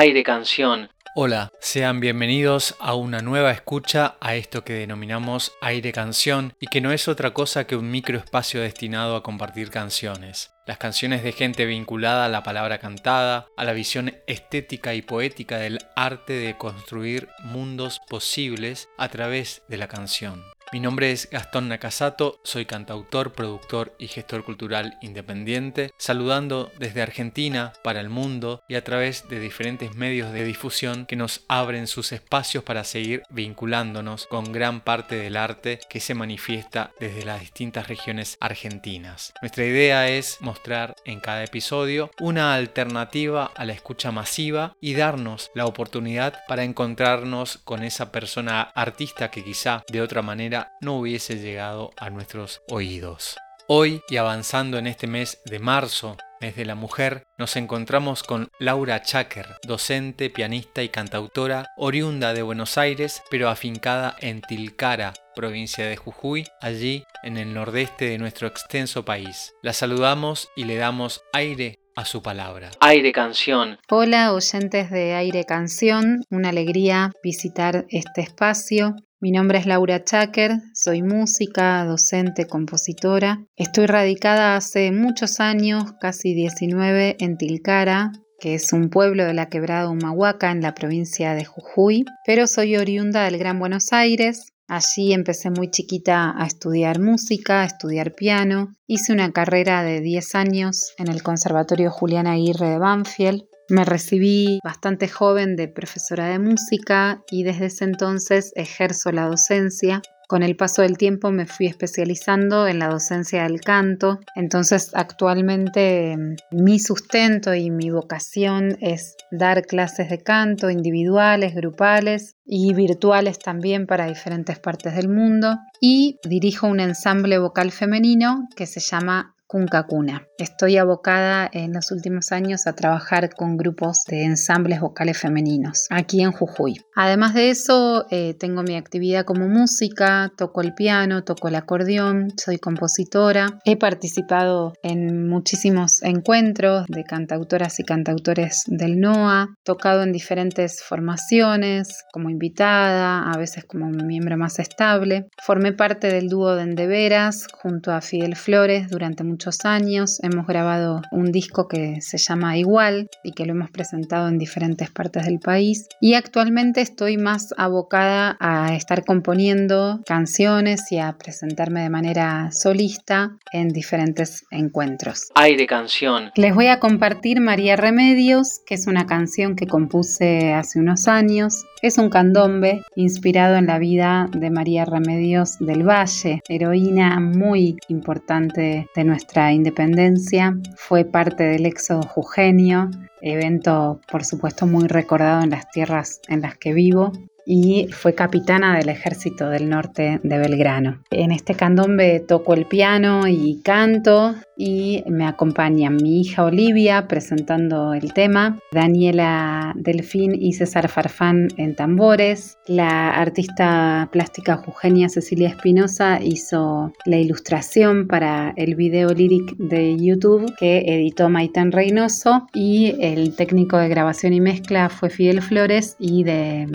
Aire Canción. Hola, sean bienvenidos a una nueva escucha a esto que denominamos Aire Canción y que no es otra cosa que un microespacio destinado a compartir canciones. Las canciones de gente vinculada a la palabra cantada, a la visión estética y poética del arte de construir mundos posibles a través de la canción. Mi nombre es Gastón Nakasato, soy cantautor, productor y gestor cultural independiente, saludando desde Argentina para el mundo y a través de diferentes medios de difusión que nos abren sus espacios para seguir vinculándonos con gran parte del arte que se manifiesta desde las distintas regiones argentinas. Nuestra idea es mostrar en cada episodio una alternativa a la escucha masiva y darnos la oportunidad para encontrarnos con esa persona artista que quizá de otra manera no hubiese llegado a nuestros oídos. Hoy y avanzando en este mes de marzo, mes de la mujer, nos encontramos con Laura Chaker, docente, pianista y cantautora, oriunda de Buenos Aires, pero afincada en Tilcara, provincia de Jujuy, allí en el nordeste de nuestro extenso país. La saludamos y le damos aire a su palabra. Aire Canción. Hola oyentes de Aire Canción, una alegría visitar este espacio. Mi nombre es Laura Chaker, soy música, docente, compositora. Estoy radicada hace muchos años, casi 19, en Tilcara, que es un pueblo de la quebrada Humahuaca en la provincia de Jujuy, pero soy oriunda del Gran Buenos Aires. Allí empecé muy chiquita a estudiar música, a estudiar piano. Hice una carrera de 10 años en el Conservatorio Julián Aguirre de Banfield me recibí bastante joven de profesora de música y desde ese entonces ejerzo la docencia. Con el paso del tiempo me fui especializando en la docencia del canto, entonces actualmente mm, mi sustento y mi vocación es dar clases de canto individuales, grupales y virtuales también para diferentes partes del mundo y dirijo un ensamble vocal femenino que se llama Cuna. Estoy abocada en los últimos años a trabajar con grupos de ensambles vocales femeninos aquí en Jujuy. Además de eso, eh, tengo mi actividad como música, toco el piano, toco el acordeón, soy compositora. He participado en muchísimos encuentros de cantautoras y cantautores del NOA, tocado en diferentes formaciones como invitada, a veces como miembro más estable. Formé parte del dúo de Endeveras junto a Fidel Flores durante mucho muchos años. Hemos grabado un disco que se llama Igual y que lo hemos presentado en diferentes partes del país. Y actualmente estoy más abocada a estar componiendo canciones y a presentarme de manera solista en diferentes encuentros. Aire canción. Les voy a compartir María Remedios, que es una canción que compuse hace unos años. Es un candombe inspirado en la vida de María Remedios del Valle, heroína muy importante de nuestra independencia. Fue parte del éxodo jujeño, evento por supuesto muy recordado en las tierras en las que vivo y fue capitana del ejército del norte de Belgrano. En este candombe toco el piano y canto y me acompañan mi hija Olivia presentando el tema, Daniela Delfín y César Farfán en tambores, la artista plástica jujeña Cecilia Espinosa hizo la ilustración para el video lyric de YouTube que editó Maitán Reynoso y el técnico de grabación y mezcla fue Fidel Flores y de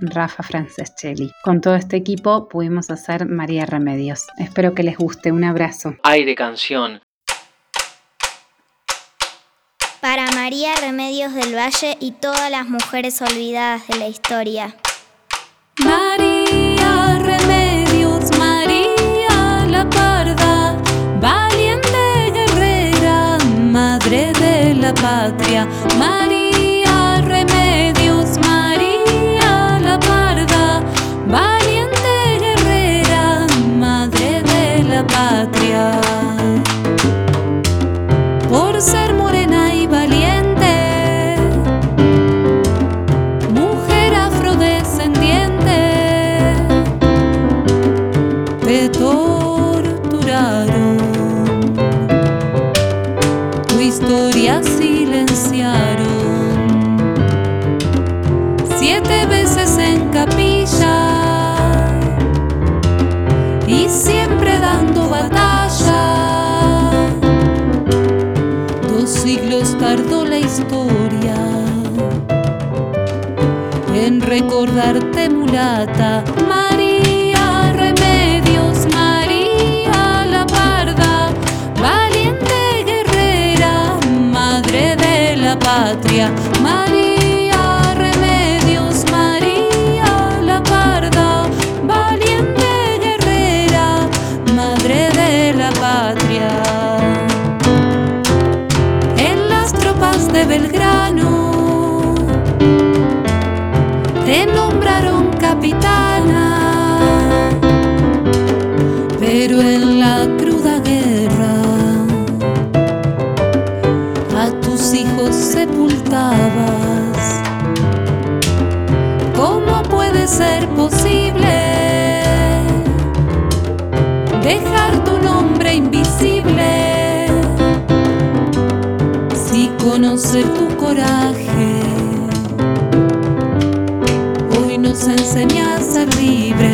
Rafa Franceschelli. Con todo este equipo pudimos hacer María Remedios. Espero que les guste. Un abrazo. Aire canción. Para María Remedios del Valle y todas las mujeres olvidadas de la historia. María Remedios, María la Parda, valiente guerrera, madre de la patria. María veces en capilla y siempre dando batalla. Dos siglos tardó la historia en recordarte mulata, María Remedios, María la Parda, valiente guerrera, madre de la patria. Patria. En las tropas de Belgrano te nombraron capitana, pero en la cruda guerra a tus hijos sepultabas. ¿Cómo puede ser posible dejar conocer tu coraje hoy nos enseña a ser libres.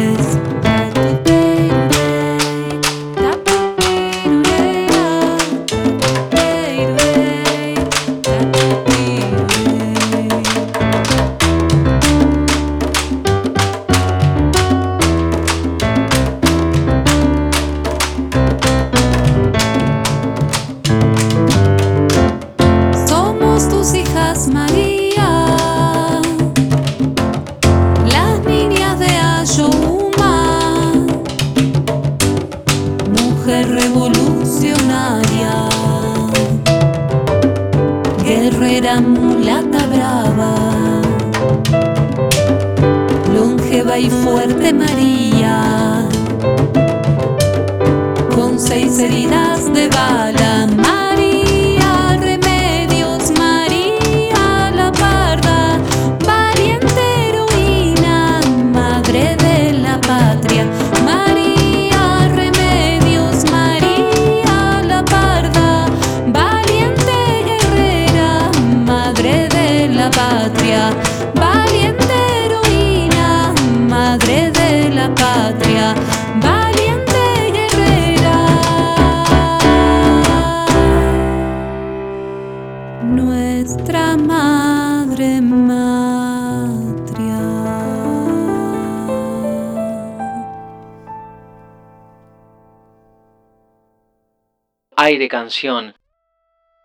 Revolucionaria, guerrera mulata brava, longeva y fuerte María, con seis heridas de bala. Aire Canción,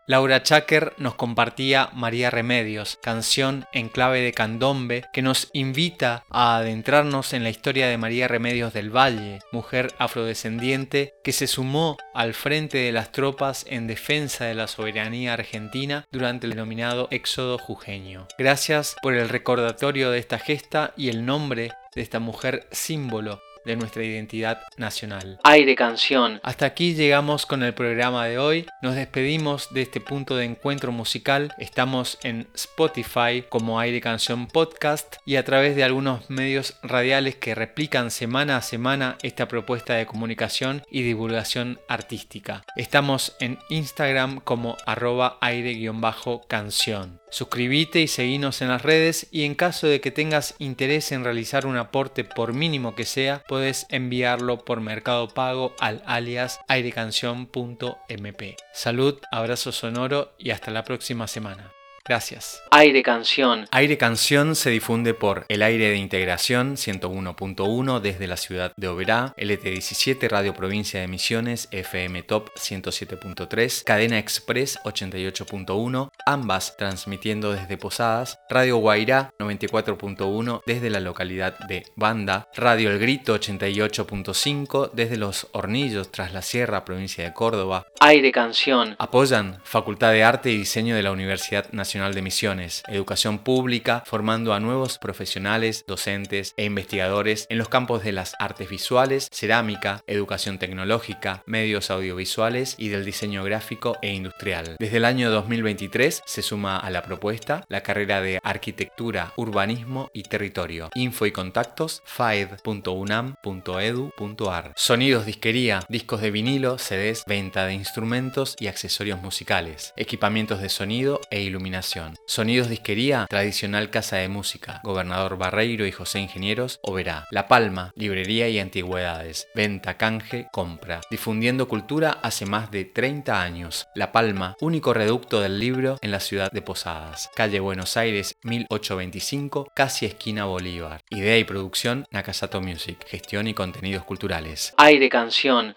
Laura Chaker nos compartía María Remedios, canción en clave de candombe que nos invita a adentrarnos en la historia de María Remedios del Valle, mujer afrodescendiente que se sumó al frente de las tropas en defensa de la soberanía argentina durante el denominado éxodo jujeño. Gracias por el recordatorio de esta gesta y el nombre de esta mujer símbolo de nuestra identidad nacional. Aire Canción, Hasta aquí llegamos con el programa de hoy. Nos despedimos de este punto de encuentro musical. Estamos en Spotify como Aire Canción Podcast y a través de algunos medios radiales que replican semana a semana esta propuesta de comunicación y divulgación artística. Estamos en Instagram como arroba aire-canción. Suscríbete y seguinos en las redes y en caso de que tengas interés en realizar un aporte por mínimo que sea, puedes enviarlo por Mercado Pago al alias airecanción.mp. Salud, abrazo sonoro y hasta la próxima semana. Gracias. Aire Canción, Aire Canción se difunde por El Aire de Integración 101.1 desde la ciudad de Oberá, LT17 Radio Provincia de Misiones, FM Top 107.3, Cadena Express 88.1, ambas transmitiendo desde Posadas, Radio Guairá 94.1 desde la localidad de Banda, Radio El Grito 88.5 desde Los Hornillos tras la Sierra, provincia de Córdoba, Aire Canción, Apoyan Facultad de Arte y Diseño de la Universidad Nacional de Misiones, educación pública, formando a nuevos profesionales, docentes e investigadores en los campos de las artes visuales, cerámica, educación tecnológica, medios audiovisuales y del diseño gráfico e industrial. Desde el año 2023 se suma a la propuesta la carrera de Arquitectura, Urbanismo y Territorio. Info y contactos faed.unam.edu.ar. Sonidos disquería, discos de vinilo, CDs, venta de instrumentos y accesorios musicales, equipamientos de sonido e iluminación iluminación. Sonidos Disquería, tradicional casa de música, Gobernador Barreiro y José Ingenieros, Oberá. La Palma, librería y antigüedades, venta, canje, compra. Difundiendo cultura hace más de 30 años. La Palma, único reducto del libro en la ciudad de Posadas. Calle Buenos Aires, 1825, casi esquina Bolívar. Idea y producción, Nakasato Music. Gestión y contenidos culturales. Aire Canción